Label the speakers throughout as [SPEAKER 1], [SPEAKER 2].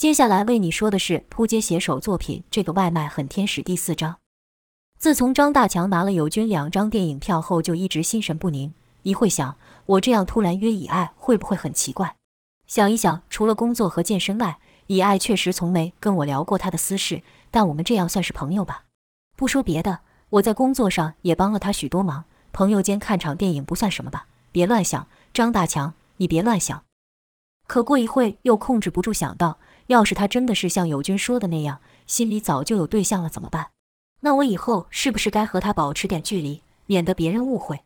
[SPEAKER 1] 接下来为你说的是扑街写手作品《这个外卖很天使》第四章。自从张大强拿了友军两张电影票后，就一直心神不宁。一会想，我这样突然约以爱会不会很奇怪？想一想，除了工作和健身外，以爱确实从没跟我聊过他的私事。但我们这样算是朋友吧？不说别的，我在工作上也帮了他许多忙，朋友间看场电影不算什么吧？别乱想，张大强，你别乱想。可过一会又控制不住想到，要是他真的是像友军说的那样，心里早就有对象了，怎么办？那我以后是不是该和他保持点距离，免得别人误会？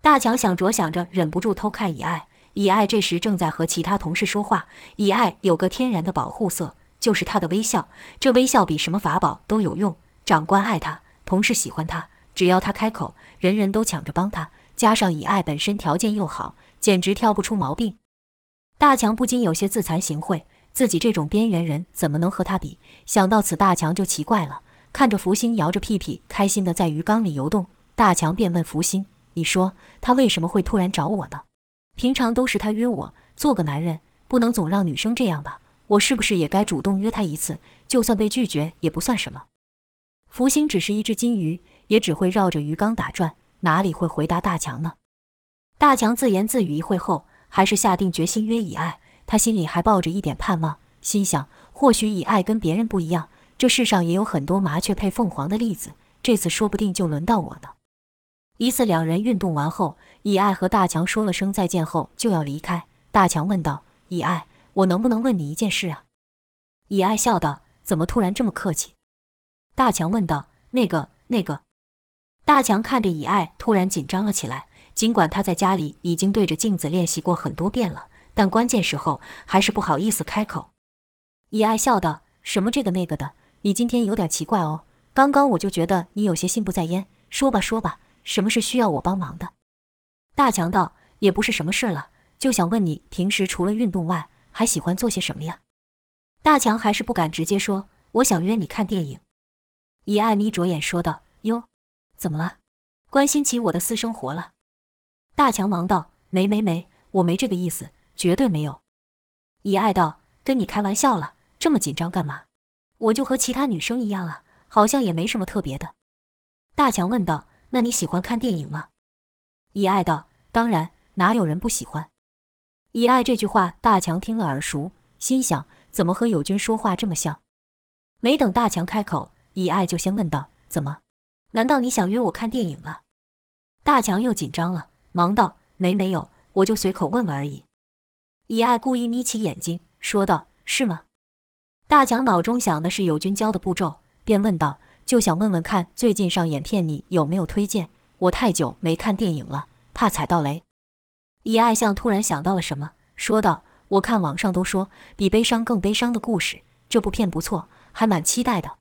[SPEAKER 1] 大强想着想着，忍不住偷看以爱。以爱这时正在和其他同事说话。以爱有个天然的保护色，就是他的微笑。这微笑比什么法宝都有用。长官爱他，同事喜欢他，只要他开口，人人都抢着帮他。加上以爱本身条件又好，简直挑不出毛病。大强不禁有些自惭形秽，自己这种边缘人怎么能和他比？想到此，大强就奇怪了，看着福星摇着屁屁，开心地在鱼缸里游动。大强便问福星：“你说他为什么会突然找我呢？平常都是他约我，做个男人不能总让女生这样吧？我是不是也该主动约他一次？就算被拒绝也不算什么。”福星只是一只金鱼，也只会绕着鱼缸打转，哪里会回答大强呢？大强自言自语一会后。还是下定决心约以爱，他心里还抱着一点盼望，心想或许以爱跟别人不一样，这世上也有很多麻雀配凤凰的例子，这次说不定就轮到我呢。一次两人运动完后，以爱和大强说了声再见后就要离开，大强问道：“以爱，我能不能问你一件事啊？”以爱笑道：“怎么突然这么客气？”大强问道：“那个那个。”大强看着以爱，突然紧张了起来。尽管他在家里已经对着镜子练习过很多遍了，但关键时候还是不好意思开口。以爱笑道：“什么这个那个的，你今天有点奇怪哦。刚刚我就觉得你有些心不在焉。说吧说吧，什么是需要我帮忙的？”大强道：“也不是什么事了，就想问你平时除了运动外，还喜欢做些什么呀？”大强还是不敢直接说：“我想约你看电影。”以爱眯着眼说道：“哟，怎么了？关心起我的私生活了？”大强忙道：“没没没，我没这个意思，绝对没有。”以爱道：“跟你开玩笑了，这么紧张干嘛？我就和其他女生一样啊，好像也没什么特别的。”大强问道：“那你喜欢看电影吗？”以爱道：“当然，哪有人不喜欢？”以爱这句话，大强听了耳熟，心想：怎么和友军说话这么像？没等大强开口，以爱就先问道：“怎么？难道你想约我看电影了？”大强又紧张了。忙道：“没没有，我就随口问问而已。”以爱故意眯起眼睛说道：“是吗？”大强脑中想的是友军教的步骤，便问道：“就想问问看，最近上演片你有没有推荐？我太久没看电影了，怕踩到雷。”以爱像突然想到了什么，说道：“我看网上都说比悲伤更悲伤的故事，这部片不错，还蛮期待的。”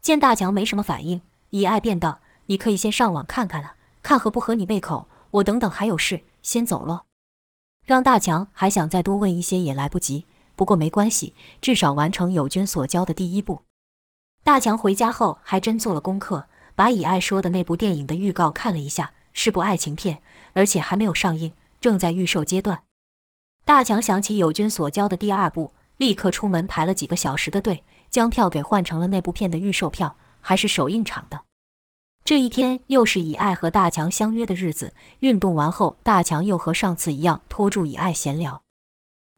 [SPEAKER 1] 见大强没什么反应，以爱便道：“你可以先上网看看了，看合不合你胃口。”我等等还有事，先走了。让大强还想再多问一些也来不及，不过没关系，至少完成友军所教的第一步。大强回家后还真做了功课，把以爱说的那部电影的预告看了一下，是部爱情片，而且还没有上映，正在预售阶段。大强想起友军所教的第二步，立刻出门排了几个小时的队，将票给换成了那部片的预售票，还是首映场的。这一天又是以爱和大强相约的日子。运动完后，大强又和上次一样拖住以爱闲聊。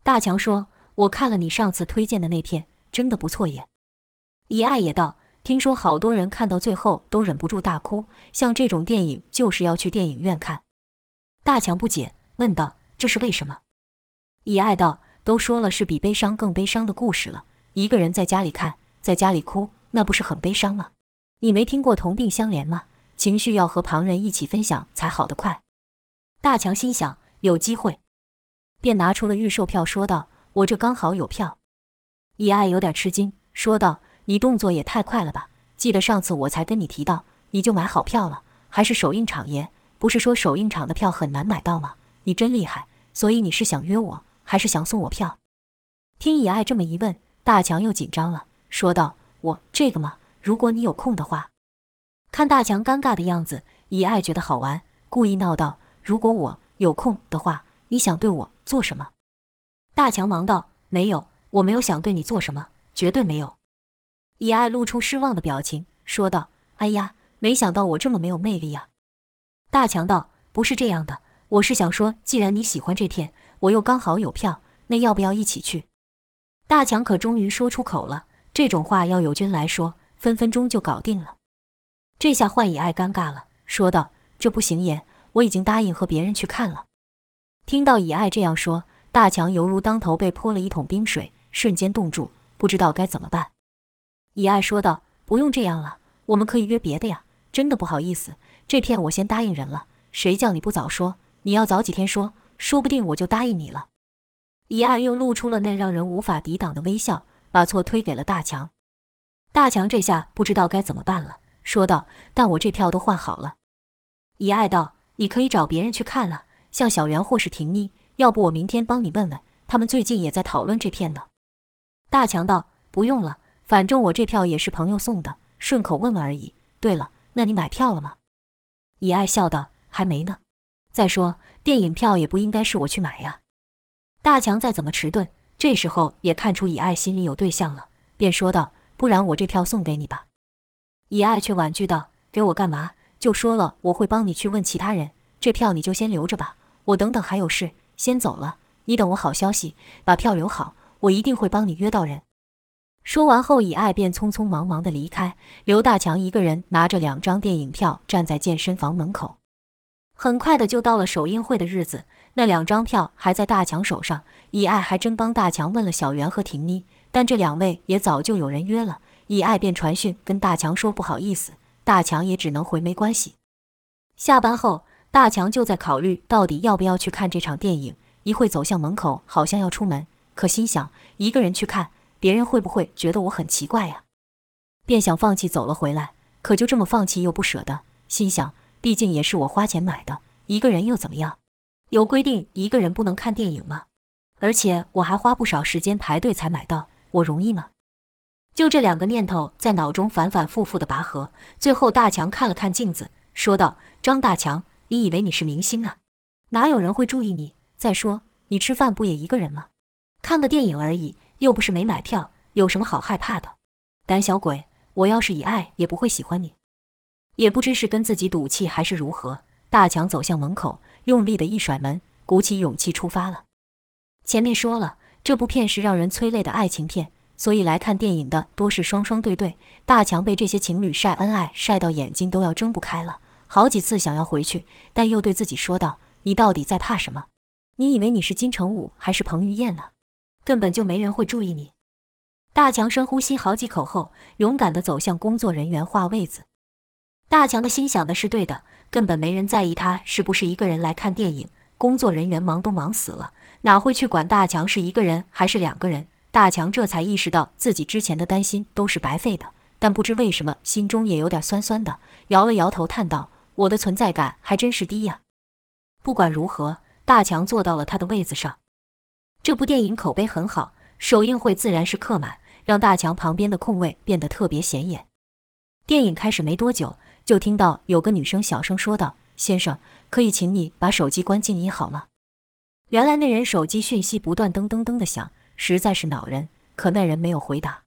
[SPEAKER 1] 大强说：“我看了你上次推荐的那片，真的不错耶。”以爱也道：“听说好多人看到最后都忍不住大哭，像这种电影就是要去电影院看。”大强不解，问道：“这是为什么？”以爱道：“都说了是比悲伤更悲伤的故事了，一个人在家里看，在家里哭，那不是很悲伤吗？”你没听过同病相怜吗？情绪要和旁人一起分享才好得快。大强心想有机会，便拿出了预售票，说道：“我这刚好有票。”以爱有点吃惊，说道：“你动作也太快了吧？记得上次我才跟你提到，你就买好票了，还是首映场耶？不是说首映场的票很难买到吗？你真厉害！所以你是想约我，还是想送我票？”听以爱这么一问，大强又紧张了，说道：“我这个吗？”如果你有空的话，看大强尴尬的样子，以爱觉得好玩，故意闹道：“如果我有空的话，你想对我做什么？”大强忙道：“没有，我没有想对你做什么，绝对没有。”以爱露出失望的表情，说道：“哎呀，没想到我这么没有魅力呀。”大强道：“不是这样的，我是想说，既然你喜欢这片，我又刚好有票，那要不要一起去？”大强可终于说出口了，这种话要友军来说，分分钟就搞定了。这下换以爱尴尬了，说道：“这不行也，我已经答应和别人去看了。”听到以爱这样说，大强犹如当头被泼了一桶冰水，瞬间冻住，不知道该怎么办。以爱说道：“不用这样了，我们可以约别的呀。真的不好意思，这片我先答应人了。谁叫你不早说？你要早几天说，说不定我就答应你了。”以爱又露出了那让人无法抵挡的微笑，把错推给了大强。大强这下不知道该怎么办了，说道：“但我这票都换好了。”以爱道：“你可以找别人去看了，像小袁或是婷妮，要不我明天帮你问问，他们最近也在讨论这片呢。”大强道：“不用了，反正我这票也是朋友送的，顺口问问而已。对了，那你买票了吗？”以爱笑道：“还没呢。再说电影票也不应该是我去买呀。”大强再怎么迟钝，这时候也看出以爱心里有对象了，便说道：“不然我这票送给你吧。”以爱却婉拒道：“给我干嘛？就说了我会帮你去问其他人，这票你就先留着吧。我等等还有事，先走了。你等我好消息，把票留好，我一定会帮你约到人。”说完后，以爱便匆匆忙忙地离开，刘大强一个人拿着两张电影票站在健身房门口。很快的就到了首映会的日子。那两张票还在大强手上，以爱还真帮大强问了小袁和婷妮，但这两位也早就有人约了，以爱便传讯跟大强说不好意思，大强也只能回没关系。下班后，大强就在考虑到底要不要去看这场电影，一会走向门口，好像要出门，可心想一个人去看，别人会不会觉得我很奇怪呀？便想放弃走了回来，可就这么放弃又不舍得，心想毕竟也是我花钱买的，一个人又怎么样？有规定一个人不能看电影吗？而且我还花不少时间排队才买到，我容易吗？就这两个念头在脑中反反复复的拔河。最后，大强看了看镜子，说道：“张大强，你以为你是明星啊？哪有人会注意你？再说，你吃饭不也一个人吗？看个电影而已，又不是没买票，有什么好害怕的？胆小鬼！我要是以爱，也不会喜欢你。也不知是跟自己赌气还是如何。”大强走向门口。用力的一甩门，鼓起勇气出发了。前面说了，这部片是让人催泪的爱情片，所以来看电影的多是双双对对。大强被这些情侣晒恩爱晒到眼睛都要睁不开了，好几次想要回去，但又对自己说道：“你到底在怕什么？你以为你是金城武还是彭于晏呢？根本就没人会注意你。”大强深呼吸好几口后，勇敢地走向工作人员换位子。大强的心想的是对的。根本没人在意他是不是一个人来看电影，工作人员忙都忙死了，哪会去管大强是一个人还是两个人？大强这才意识到自己之前的担心都是白费的，但不知为什么心中也有点酸酸的，摇了摇头叹道：“我的存在感还真是低呀。”不管如何，大强坐到了他的位子上。这部电影口碑很好，首映会自然是客满，让大强旁边的空位变得特别显眼。电影开始没多久。就听到有个女生小声说道：“先生，可以请你把手机关静音好吗？”原来那人手机讯息不断噔噔噔的响，实在是恼人。可那人没有回答。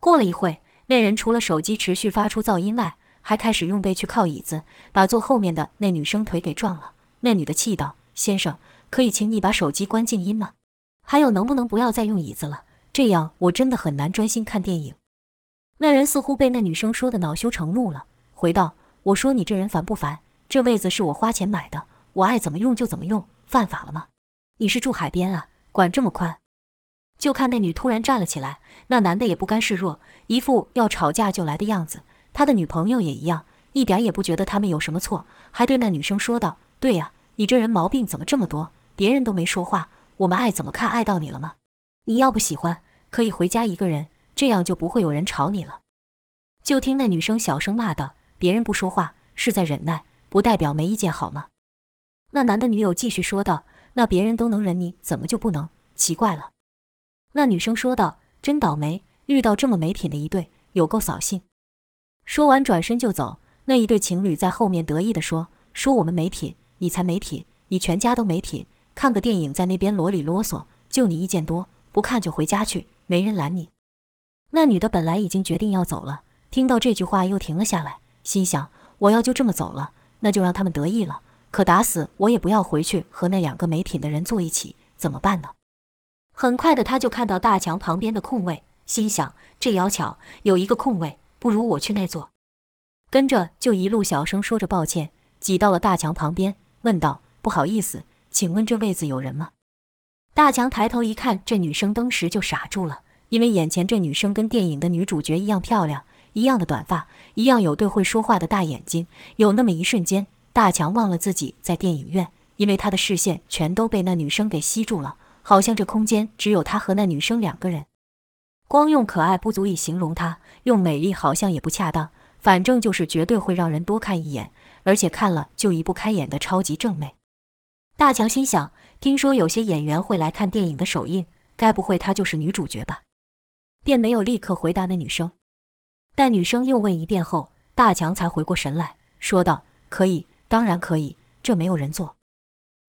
[SPEAKER 1] 过了一会，那人除了手机持续发出噪音外，还开始用背去靠椅子，把坐后面的那女生腿给撞了。那女的气道：“先生，可以请你把手机关静音吗？还有，能不能不要再用椅子了？这样我真的很难专心看电影。”那人似乎被那女生说的恼羞成怒了。回道：“我说你这人烦不烦？这位子是我花钱买的，我爱怎么用就怎么用，犯法了吗？你是住海边啊，管这么宽？”就看那女突然站了起来，那男的也不甘示弱，一副要吵架就来的样子。他的女朋友也一样，一点也不觉得他们有什么错，还对那女生说道：“对呀，你这人毛病怎么这么多？别人都没说话，我们爱怎么看爱到你了吗？你要不喜欢，可以回家一个人，这样就不会有人吵你了。”就听那女生小声骂道。别人不说话是在忍耐，不代表没意见，好吗？那男的女友继续说道：“那别人都能忍，你怎么就不能？奇怪了。”那女生说道：“真倒霉，遇到这么没品的一对，有够扫兴。”说完转身就走。那一对情侣在后面得意地说：“说我们没品，你才没品，你全家都没品。看个电影在那边啰里啰嗦，就你意见多，不看就回家去，没人拦你。”那女的本来已经决定要走了，听到这句话又停了下来，心想：“我要就这么走了，那就让他们得意了。可打死我也不要回去和那两个没品的人坐一起，怎么办呢？”很快的，他就看到大墙旁边的空位，心想：“这要巧，有一个空位，不如我去那坐。”跟着就一路小声说着抱歉，挤到了大墙旁边，问道：“不好意思，请问这位子有人吗？”大强抬头一看，这女生当时就傻住了，因为眼前这女生跟电影的女主角一样漂亮，一样的短发，一样有对会说话的大眼睛。有那么一瞬间，大强忘了自己在电影院，因为他的视线全都被那女生给吸住了，好像这空间只有他和那女生两个人。光用可爱不足以形容她，用美丽好像也不恰当，反正就是绝对会让人多看一眼，而且看了就移不开眼的超级正妹。大强心想。听说有些演员会来看电影的首映，该不会她就是女主角吧？便没有立刻回答那女生。待女生又问一遍后，大强才回过神来说道：“可以，当然可以，这没有人坐。”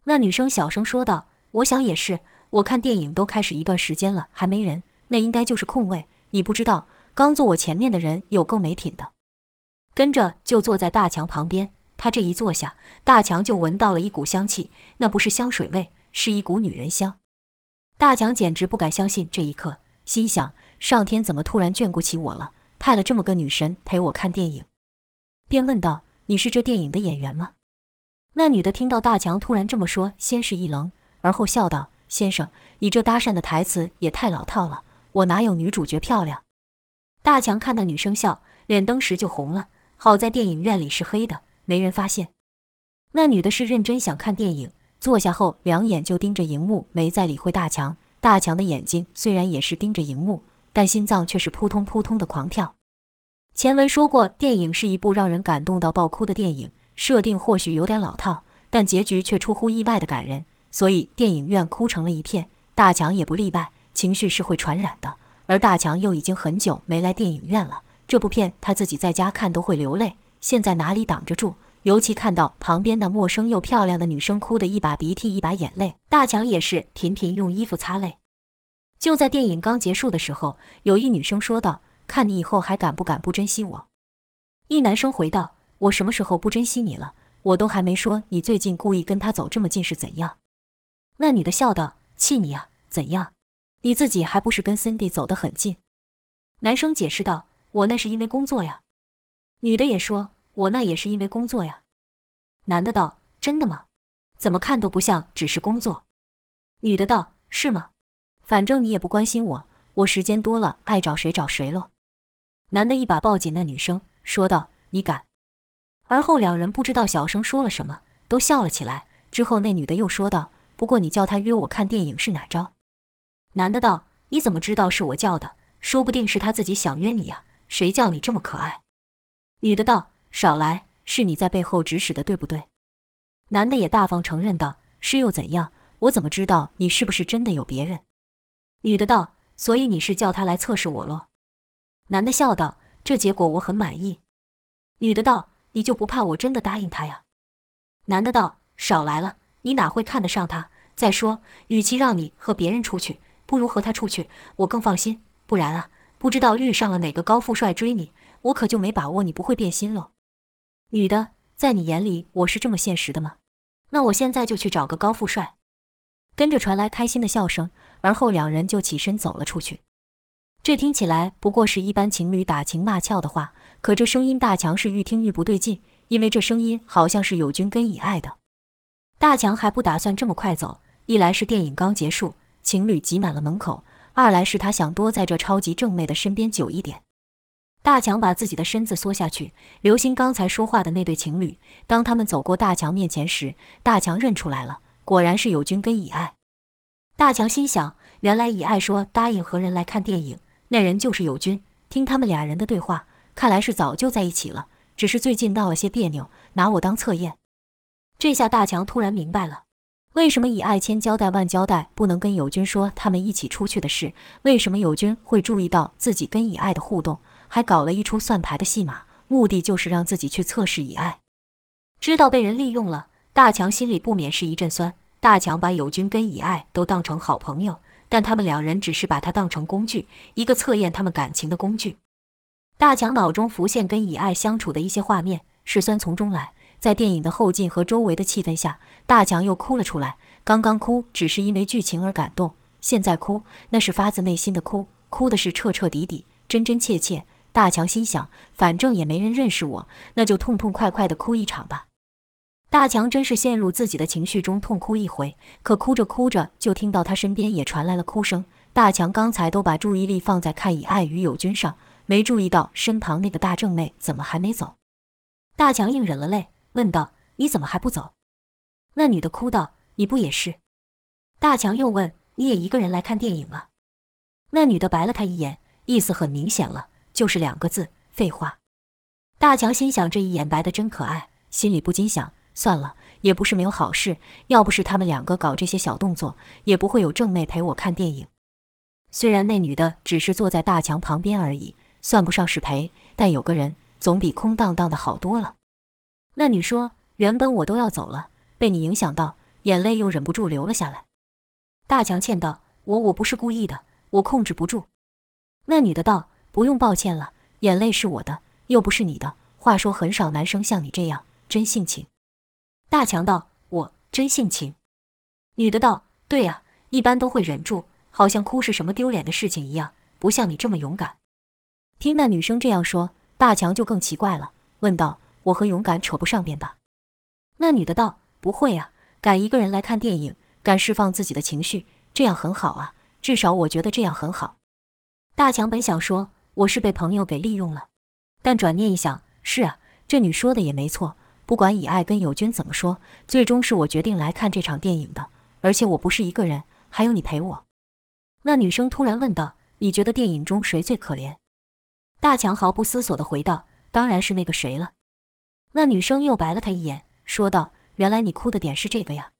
[SPEAKER 1] 那女生小声说道：“我想也是，我看电影都开始一段时间了，还没人，那应该就是空位。你不知道，刚坐我前面的人有够没品的。”跟着就坐在大强旁边。他这一坐下，大强就闻到了一股香气，那不是香水味。是一股女人香，大强简直不敢相信这一刻，心想：上天怎么突然眷顾起我了，派了这么个女神陪我看电影？便问道：“你是这电影的演员吗？”那女的听到大强突然这么说，先是一愣，而后笑道：“先生，你这搭讪的台词也太老套了，我哪有女主角漂亮？”大强看那女生笑，脸当时就红了。好在电影院里是黑的，没人发现。那女的是认真想看电影。坐下后，两眼就盯着荧幕，没再理会大强。大强的眼睛虽然也是盯着荧幕，但心脏却是扑通扑通的狂跳。前文说过，电影是一部让人感动到爆哭的电影，设定或许有点老套，但结局却出乎意外的感人，所以电影院哭成了一片。大强也不例外，情绪是会传染的。而大强又已经很久没来电影院了，这部片他自己在家看都会流泪，现在哪里挡着住？尤其看到旁边那陌生又漂亮的女生哭得一把鼻涕一把眼泪，大强也是频频用衣服擦泪。就在电影刚结束的时候，有一女生说道：“看你以后还敢不敢不珍惜我？”一男生回道：“我什么时候不珍惜你了？我都还没说你最近故意跟他走这么近是怎样？”那女的笑道：“气你啊？怎样？你自己还不是跟 Cindy 走得很近？”男生解释道：“我那是因为工作呀。”女的也说。我那也是因为工作呀，男的道：“真的吗？怎么看都不像只是工作。”女的道：“是吗？反正你也不关心我，我时间多了爱找谁找谁喽。”男的一把抱紧那女生，说道：“你敢？”而后两人不知道小声说了什么，都笑了起来。之后那女的又说道：“不过你叫他约我看电影是哪招？”男的道：“你怎么知道是我叫的？说不定是他自己想约你呀，谁叫你这么可爱？”女的道。少来，是你在背后指使的，对不对？男的也大方承认道：“是又怎样？我怎么知道你是不是真的有别人？”女的道：“所以你是叫他来测试我喽？”男的笑道：“这结果我很满意。”女的道：“你就不怕我真的答应他呀？”男的道：“少来了，你哪会看得上他？再说，与其让你和别人出去，不如和他出去，我更放心。不然啊，不知道遇上了哪个高富帅追你，我可就没把握你不会变心喽。”女的，在你眼里我是这么现实的吗？那我现在就去找个高富帅。跟着传来开心的笑声，而后两人就起身走了出去。这听起来不过是一般情侣打情骂俏的话，可这声音大强是愈听愈不对劲，因为这声音好像是友军跟以爱的。大强还不打算这么快走，一来是电影刚结束，情侣挤满了门口；二来是他想多在这超级正妹的身边久一点。大强把自己的身子缩下去，留心刚才说话的那对情侣。当他们走过大强面前时，大强认出来了，果然是友军跟以爱。大强心想，原来以爱说答应和人来看电影，那人就是友军。听他们俩人的对话，看来是早就在一起了，只是最近闹了些别扭，拿我当测验。这下大强突然明白了，为什么以爱千交代万交代不能跟友军说他们一起出去的事，为什么友军会注意到自己跟以爱的互动。还搞了一出算牌的戏码，目的就是让自己去测试以爱。知道被人利用了，大强心里不免是一阵酸。大强把友军跟以爱都当成好朋友，但他们两人只是把他当成工具，一个测验他们感情的工具。大强脑中浮现跟以爱相处的一些画面，是酸从中来。在电影的后劲和周围的气氛下，大强又哭了出来。刚刚哭只是因为剧情而感动，现在哭那是发自内心的哭，哭的是彻彻底底、真真切切。大强心想，反正也没人认识我，那就痛痛快快的哭一场吧。大强真是陷入自己的情绪中痛哭一回，可哭着哭着就听到他身边也传来了哭声。大强刚才都把注意力放在看以爱与友军上，没注意到身旁那个大正妹怎么还没走。大强硬忍了泪。问道：“你怎么还不走？”那女的哭道：“你不也是？”大强又问：“你也一个人来看电影了？”那女的白了他一眼，意思很明显了，就是两个字：废话。大强心想：这一眼白的真可爱，心里不禁想：算了，也不是没有好事。要不是他们两个搞这些小动作，也不会有正妹陪我看电影。虽然那女的只是坐在大强旁边而已，算不上是陪，但有个人总比空荡荡的好多了。那女说：“原本我都要走了，被你影响到，眼泪又忍不住流了下来。”大强歉道：“我我不是故意的，我控制不住。”那女的道：“不用抱歉了，眼泪是我的，又不是你的。话说很少男生像你这样真性情。”大强道：“我真性情。”女的道：“对呀，一般都会忍住，好像哭是什么丢脸的事情一样，不像你这么勇敢。”听那女生这样说，大强就更奇怪了，问道。我和勇敢扯不上边吧？那女的道：“不会啊，敢一个人来看电影，敢释放自己的情绪，这样很好啊，至少我觉得这样很好。”大强本想说我是被朋友给利用了，但转念一想，是啊，这女说的也没错。不管以爱跟友军怎么说，最终是我决定来看这场电影的，而且我不是一个人，还有你陪我。那女生突然问道：“你觉得电影中谁最可怜？”大强毫不思索地回道：“当然是那个谁了。”那女生又白了他一眼，说道：“原来你哭的点是这个呀？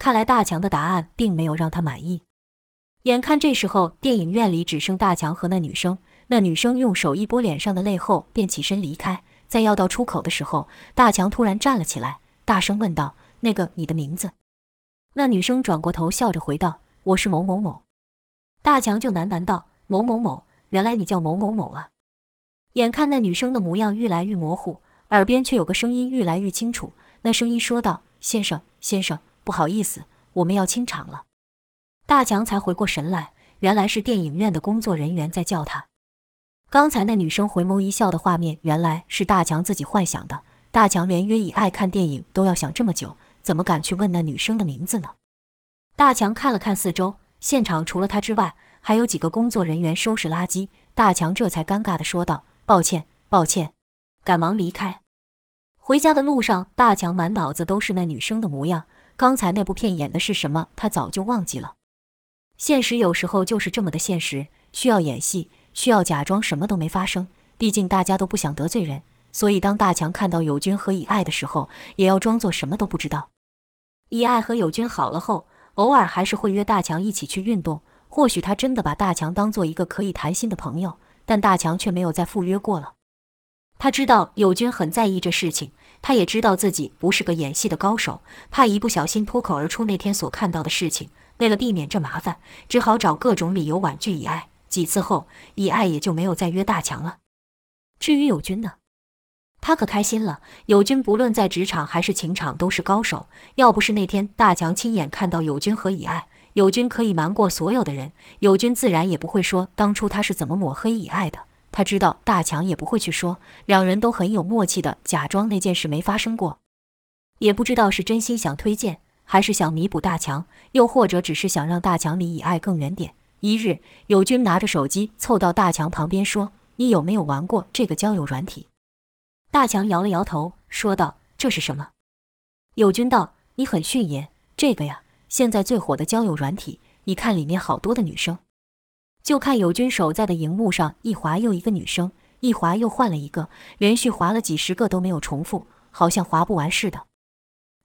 [SPEAKER 1] 看来大强的答案并没有让他满意。”眼看这时候电影院里只剩大强和那女生，那女生用手一拨脸上的泪后，便起身离开。在要到出口的时候，大强突然站了起来，大声问道：“那个，你的名字？”那女生转过头，笑着回道：“我是某某某。”大强就喃喃道：“某某某，原来你叫某某某啊！”眼看那女生的模样愈来愈模糊。耳边却有个声音愈来愈清楚，那声音说道：“先生，先生，不好意思，我们要清场了。”大强才回过神来，原来是电影院的工作人员在叫他。刚才那女生回眸一笑的画面，原来是大强自己幻想的。大强连约以爱看电影都要想这么久，怎么敢去问那女生的名字呢？大强看了看四周，现场除了他之外，还有几个工作人员收拾垃圾。大强这才尴尬地说道：“抱歉，抱歉。”赶忙离开。回家的路上，大强满脑子都是那女生的模样。刚才那部片演的是什么？他早就忘记了。现实有时候就是这么的现实，需要演戏，需要假装什么都没发生。毕竟大家都不想得罪人，所以当大强看到友军和以爱的时候，也要装作什么都不知道。以爱和友军好了后，偶尔还是会约大强一起去运动。或许他真的把大强当做一个可以谈心的朋友，但大强却没有再赴约过了。他知道友军很在意这事情，他也知道自己不是个演戏的高手，怕一不小心脱口而出那天所看到的事情。为了避免这麻烦，只好找各种理由婉拒以爱。几次后，以爱也就没有再约大强了。至于友军呢，他可开心了。友军不论在职场还是情场都是高手，要不是那天大强亲眼看到友军和以爱，友军可以瞒过所有的人，友军自然也不会说当初他是怎么抹黑以爱的。他知道大强也不会去说，两人都很有默契的假装那件事没发生过，也不知道是真心想推荐，还是想弥补大强，又或者只是想让大强离以爱更远点。一日，友军拿着手机凑到大强旁边说：“你有没有玩过这个交友软体？”大强摇了摇头，说道：“这是什么？”友军道：“你很逊颜，这个呀，现在最火的交友软体，你看里面好多的女生。”就看友军守在的荧幕上，一滑又一个女生，一滑又换了一个，连续滑了几十个都没有重复，好像滑不完似的。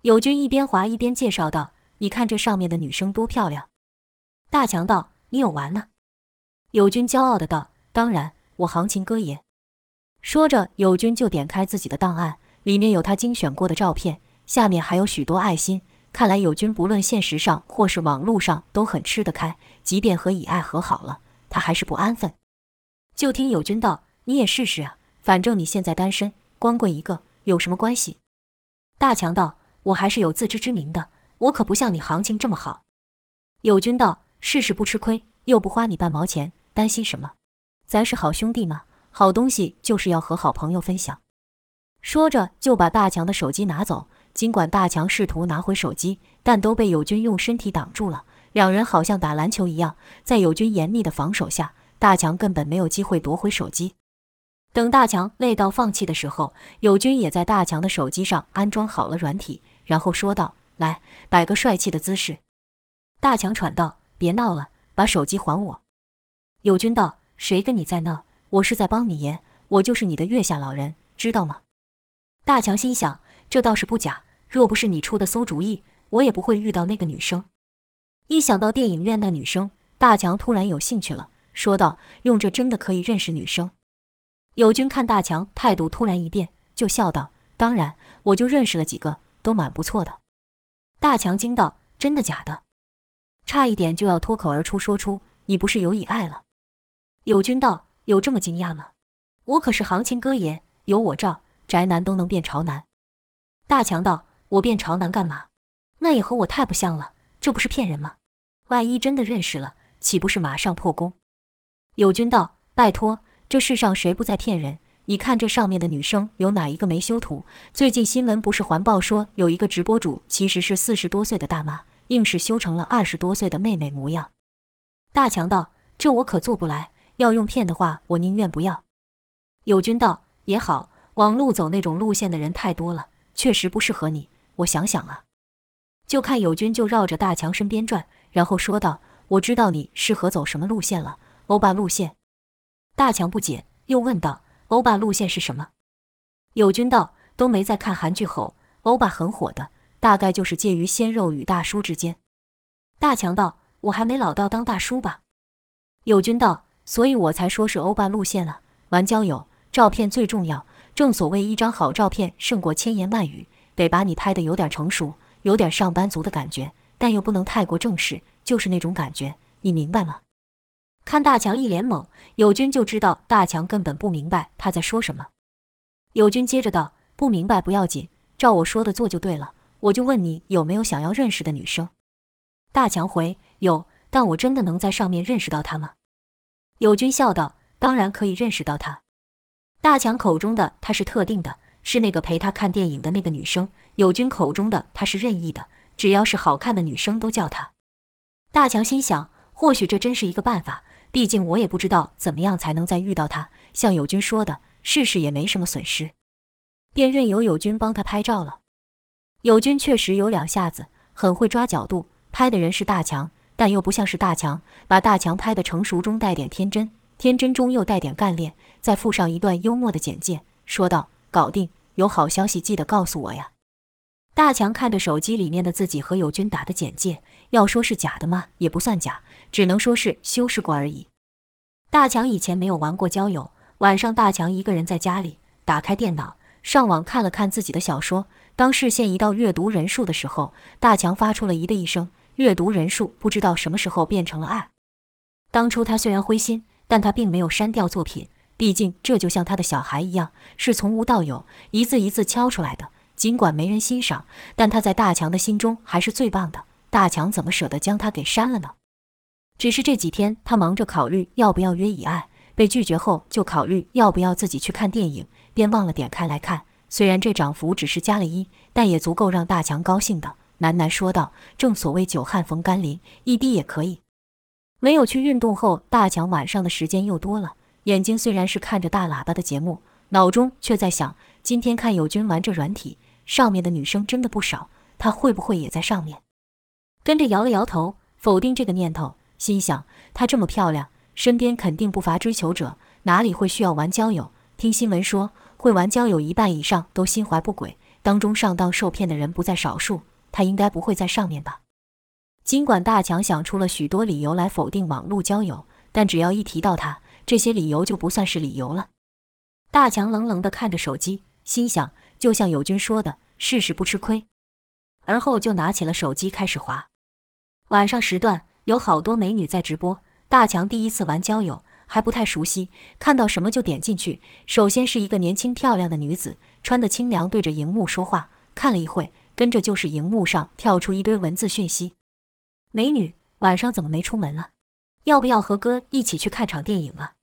[SPEAKER 1] 友军一边滑一边介绍道：“你看这上面的女生多漂亮。”大强道：“你有完呢？”友军骄傲的道：“当然，我行情哥爷。”说着，友军就点开自己的档案，里面有他精选过的照片，下面还有许多爱心。看来友军不论现实上或是网络上都很吃得开，即便和以爱和好了，他还是不安分。就听友军道：“你也试试啊，反正你现在单身，光棍一个，有什么关系？”大强道：“我还是有自知之明的，我可不像你行情这么好。”友军道：“试试不吃亏，又不花你半毛钱，担心什么？咱是好兄弟嘛，好东西就是要和好朋友分享。”说着就把大强的手机拿走。尽管大强试图拿回手机，但都被友军用身体挡住了。两人好像打篮球一样，在友军严密的防守下。大强根本没有机会夺回手机。等大强累到放弃的时候，友军也在大强的手机上安装好了软体，然后说道：“来，摆个帅气的姿势。”大强喘道：“别闹了，把手机还我。”友军道：“谁跟你在闹？我是在帮你爷，我就是你的月下老人，知道吗？”大强心想：“这倒是不假，若不是你出的馊主意，我也不会遇到那个女生。”一想到电影院那女生，大强突然有兴趣了。说道：“用这真的可以认识女生？”友军看大强态度突然一变，就笑道：“当然，我就认识了几个，都蛮不错的。”大强惊道：“真的假的？”差一点就要脱口而出说出：“你不是有以爱了？”友军道：“有这么惊讶吗？我可是行情哥爷，有我罩，宅男都能变潮男。”大强道：“我变潮男干嘛？那也和我太不像了，这不是骗人吗？万一真的认识了，岂不是马上破功？”友军道：“拜托，这世上谁不在骗人？你看这上面的女生有哪一个没修图？最近新闻不是环报说有一个直播主其实是四十多岁的大妈，硬是修成了二十多岁的妹妹模样。”大强道：“这我可做不来，要用骗的话，我宁愿不要。”友军道：“也好，网路走那种路线的人太多了，确实不适合你。我想想啊。”就看友军就绕着大强身边转，然后说道：“我知道你适合走什么路线了。”欧巴路线，大强不解，又问道：“欧巴路线是什么？”友军道：“都没在看韩剧吼，欧巴很火的，大概就是介于鲜肉与大叔之间。”大强道：“我还没老到当大叔吧？”友军道：“所以我才说是欧巴路线了。玩交友，照片最重要。正所谓一张好照片胜过千言万语，得把你拍得有点成熟，有点上班族的感觉，但又不能太过正式，就是那种感觉，你明白吗？”看大强一脸懵，友军就知道大强根本不明白他在说什么。友军接着道：“不明白不要紧，照我说的做就对了。我就问你有没有想要认识的女生？”大强回：“有，但我真的能在上面认识到她吗？”友军笑道：“当然可以认识到她。”大强口中的她是特定的，是那个陪他看电影的那个女生；友军口中的她是任意的，只要是好看的女生都叫她。大强心想：或许这真是一个办法。毕竟我也不知道怎么样才能再遇到她。像友军说的，试试也没什么损失，便任由友军帮他拍照了。友军确实有两下子，很会抓角度，拍的人是大强，但又不像是大强，把大强拍的成熟中带点天真，天真中又带点干练，再附上一段幽默的简介，说道：“搞定，有好消息记得告诉我呀。”大强看着手机里面的自己和友军打的简介，要说是假的吗？也不算假。只能说是修饰过而已。大强以前没有玩过交友，晚上大强一个人在家里打开电脑，上网看了看自己的小说。当视线移到阅读人数的时候，大强发出了咦的一声。阅读人数不知道什么时候变成了二。当初他虽然灰心，但他并没有删掉作品，毕竟这就像他的小孩一样，是从无到有，一字一字敲出来的。尽管没人欣赏，但他在大强的心中还是最棒的。大强怎么舍得将他给删了呢？只是这几天，他忙着考虑要不要约以爱，被拒绝后就考虑要不要自己去看电影，便忘了点开来看。虽然这涨幅只是加了一，但也足够让大强高兴的。喃喃说道：“正所谓久旱逢甘霖，一滴也可以。”没有去运动后，大强晚上的时间又多了。眼睛虽然是看着大喇叭的节目，脑中却在想：今天看友军玩这软体，上面的女生真的不少，他会不会也在上面？跟着摇了摇头，否定这个念头。心想，她这么漂亮，身边肯定不乏追求者，哪里会需要玩交友？听新闻说，会玩交友一半以上都心怀不轨，当中上当受骗的人不在少数。他应该不会在上面吧？尽管大强想出了许多理由来否定网络交友，但只要一提到他，这些理由就不算是理由了。大强冷冷地看着手机，心想，就像友军说的，试试不吃亏。而后就拿起了手机开始滑。晚上时段有好多美女在直播，大强第一次玩交友，还不太熟悉，看到什么就点进去。首先是一个年轻漂亮的女子，穿得清凉，对着荧幕说话，看了一会，跟着就是荧幕上跳出一堆文字讯息：“美女，晚上怎么没出门了？要不要和哥一起去看场电影啊？”“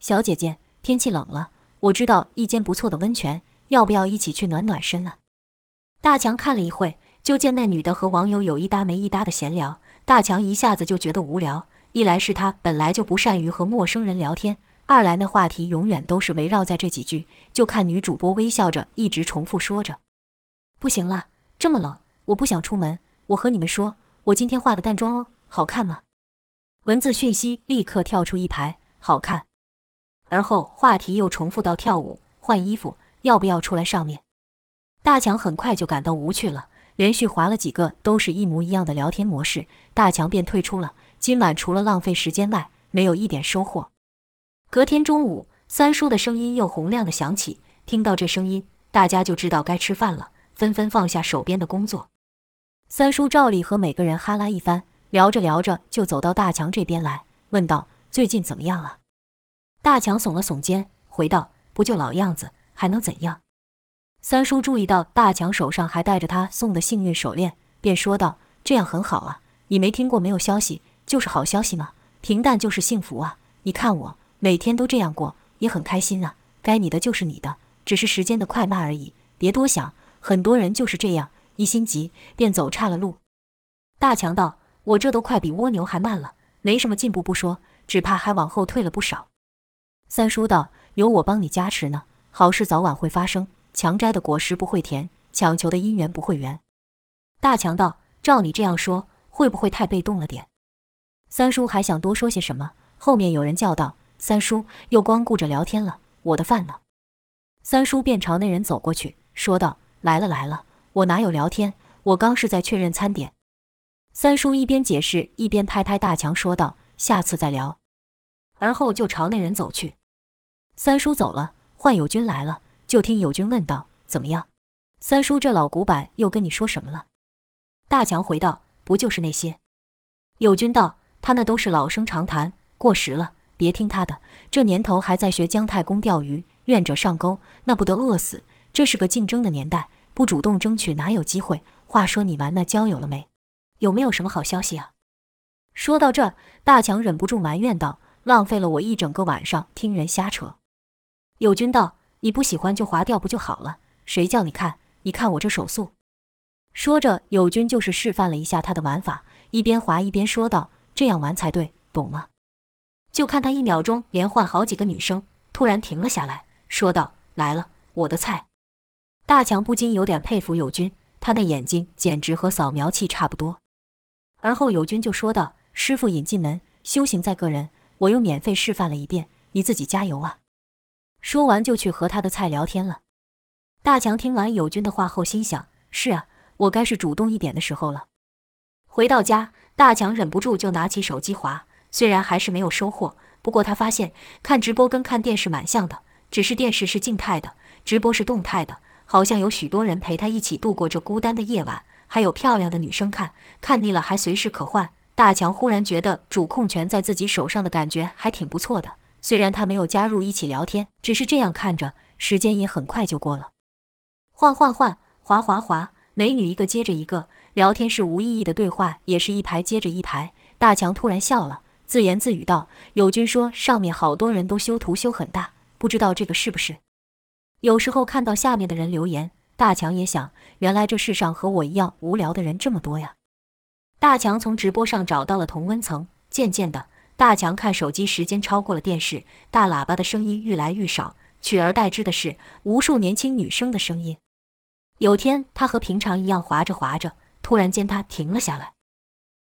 [SPEAKER 1] 小姐姐，天气冷了，我知道一间不错的温泉，要不要一起去暖暖身啊？”大强看了一会。就见那女的和网友有一搭没一搭的闲聊，大强一下子就觉得无聊。一来是他本来就不善于和陌生人聊天，二来那话题永远都是围绕在这几句。就看女主播微笑着一直重复说着：“不行了，这么冷，我不想出门。我和你们说，我今天化的淡妆哦，好看吗？”文字讯息立刻跳出一排“好看”，而后话题又重复到跳舞、换衣服，要不要出来上面？大强很快就感到无趣了。连续划了几个都是一模一样的聊天模式，大强便退出了。今晚除了浪费时间外，没有一点收获。隔天中午，三叔的声音又洪亮的响起。听到这声音，大家就知道该吃饭了，纷纷放下手边的工作。三叔照例和每个人哈拉一番，聊着聊着就走到大强这边来，问道：“最近怎么样啊？”大强耸了耸肩，回道：“不就老样子，还能怎样？”三叔注意到大强手上还戴着他送的幸运手链，便说道：“这样很好啊，你没听过没有消息就是好消息吗？平淡就是幸福啊！你看我每天都这样过，也很开心啊。该你的就是你的，只是时间的快慢而已，别多想。很多人就是这样，一心急便走岔了路。”大强道：“我这都快比蜗牛还慢了，没什么进步不说，只怕还往后退了不少。”三叔道：“有我帮你加持呢，好事早晚会发生。”强摘的果实不会甜，强求的姻缘不会圆。大强道：“照你这样说，会不会太被动了点？”三叔还想多说些什么，后面有人叫道：“三叔又光顾着聊天了，我的饭呢？”三叔便朝那人走过去，说道：“来了来了，我哪有聊天？我刚是在确认餐点。”三叔一边解释，一边拍拍大强，说道：“下次再聊。”而后就朝那人走去。三叔走了，换友军来了。就听友军问道：“怎么样？三叔这老古板又跟你说什么了？”大强回道：“不就是那些。”友军道：“他那都是老生常谈，过时了，别听他的。这年头还在学姜太公钓鱼，愿者上钩，那不得饿死？这是个竞争的年代，不主动争取哪有机会？话说你玩那交友了没？有没有什么好消息啊？”说到这，大强忍不住埋怨道：“浪费了我一整个晚上听人瞎扯。”友军道。你不喜欢就划掉不就好了？谁叫你看？你看我这手速。说着，友军就是示范了一下他的玩法，一边划一边说道：“这样玩才对，懂吗？”就看他一秒钟连换好几个女生，突然停了下来，说道：“来了，我的菜。”大强不禁有点佩服友军，他那眼睛简直和扫描器差不多。而后友军就说道：“师傅引进门，修行在个人。我又免费示范了一遍，你自己加油啊！”说完就去和他的菜聊天了。大强听完友军的话后，心想：是啊，我该是主动一点的时候了。回到家，大强忍不住就拿起手机滑，虽然还是没有收获，不过他发现看直播跟看电视蛮像的，只是电视是静态的，直播是动态的，好像有许多人陪他一起度过这孤单的夜晚，还有漂亮的女生看，看腻了还随时可换。大强忽然觉得主控权在自己手上的感觉还挺不错的。虽然他没有加入一起聊天，只是这样看着，时间也很快就过了。换换换，滑滑滑，美女一个接着一个，聊天是无意义的对话，也是一排接着一排。大强突然笑了，自言自语道：“友军说上面好多人都修图修很大，不知道这个是不是？”有时候看到下面的人留言，大强也想，原来这世上和我一样无聊的人这么多呀。大强从直播上找到了同温层，渐渐的。大强看手机时间超过了电视，大喇叭的声音愈来愈少，取而代之的是无数年轻女生的声音。有天，他和平常一样滑着滑着，突然间他停了下来。